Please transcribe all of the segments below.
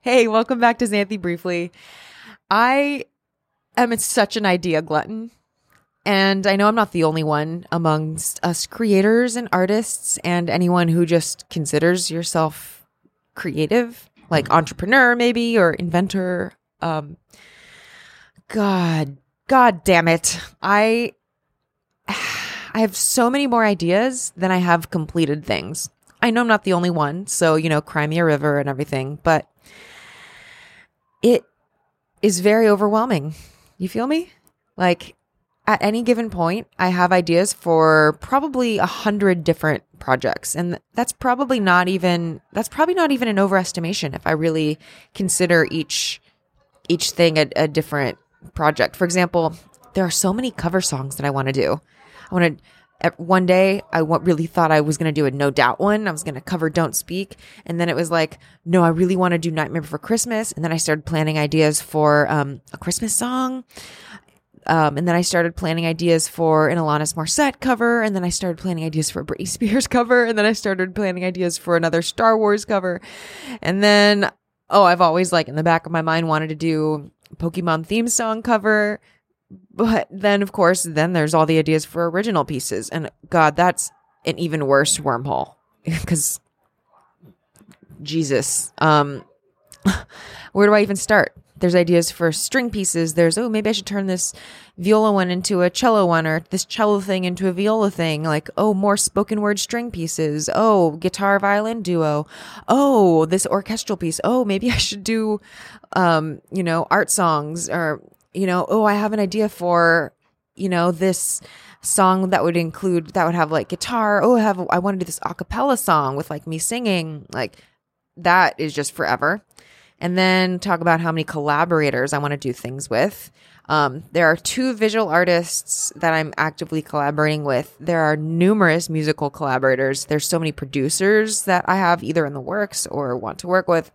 Hey, welcome back to Xanthi Briefly. I am such an idea glutton. And I know I'm not the only one amongst us creators and artists and anyone who just considers yourself creative, like entrepreneur maybe or inventor. Um God, God damn it. I I have so many more ideas than I have completed things. I know I'm not the only one, so you know, cry me a river and everything, but it is very overwhelming. You feel me? Like at any given point, I have ideas for probably a hundred different projects. And that's probably not even, that's probably not even an overestimation if I really consider each, each thing a, a different project. For example, there are so many cover songs that I want to do. I want to, one day I really thought I was going to do a no doubt one. I was going to cover Don't Speak. And then it was like, no, I really want to do Nightmare Before Christmas. And then I started planning ideas for um, a Christmas song. Um, and then I started planning ideas for an Alanis Morissette cover. And then I started planning ideas for a Britney Spears cover. And then I started planning ideas for another Star Wars cover. And then, oh, I've always like in the back of my mind wanted to do Pokemon theme song cover but then of course then there's all the ideas for original pieces. And god that's an even worse wormhole. Because jesus um where do i even start? There's ideas for string pieces. There's oh maybe i should turn this viola one into a cello one or this cello thing into a viola thing. Like oh more spoken word string pieces. Oh guitar violin duo. Oh this orchestral piece. Oh maybe i should do um you know art songs or you know, oh, I have an idea for, you know, this song that would include that would have like guitar. Oh, I have I want to do this acapella song with like me singing. Like that is just forever. And then talk about how many collaborators I want to do things with. Um, there are two visual artists that I'm actively collaborating with. There are numerous musical collaborators. There's so many producers that I have either in the works or want to work with.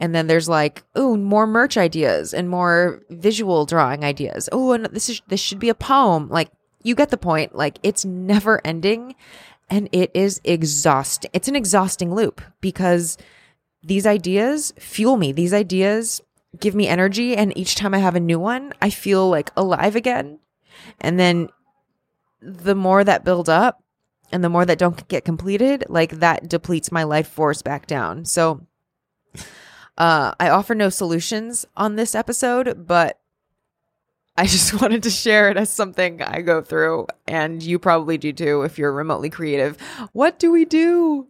And then there's like, oh, more merch ideas and more visual drawing ideas. Oh, and this is this should be a poem. Like you get the point. Like it's never ending and it is exhausting. It's an exhausting loop because these ideas fuel me. These ideas give me energy and each time I have a new one, I feel like alive again. And then the more that build up and the more that don't get completed, like that depletes my life force back down. So uh, I offer no solutions on this episode, but I just wanted to share it as something I go through, and you probably do too if you're remotely creative. What do we do?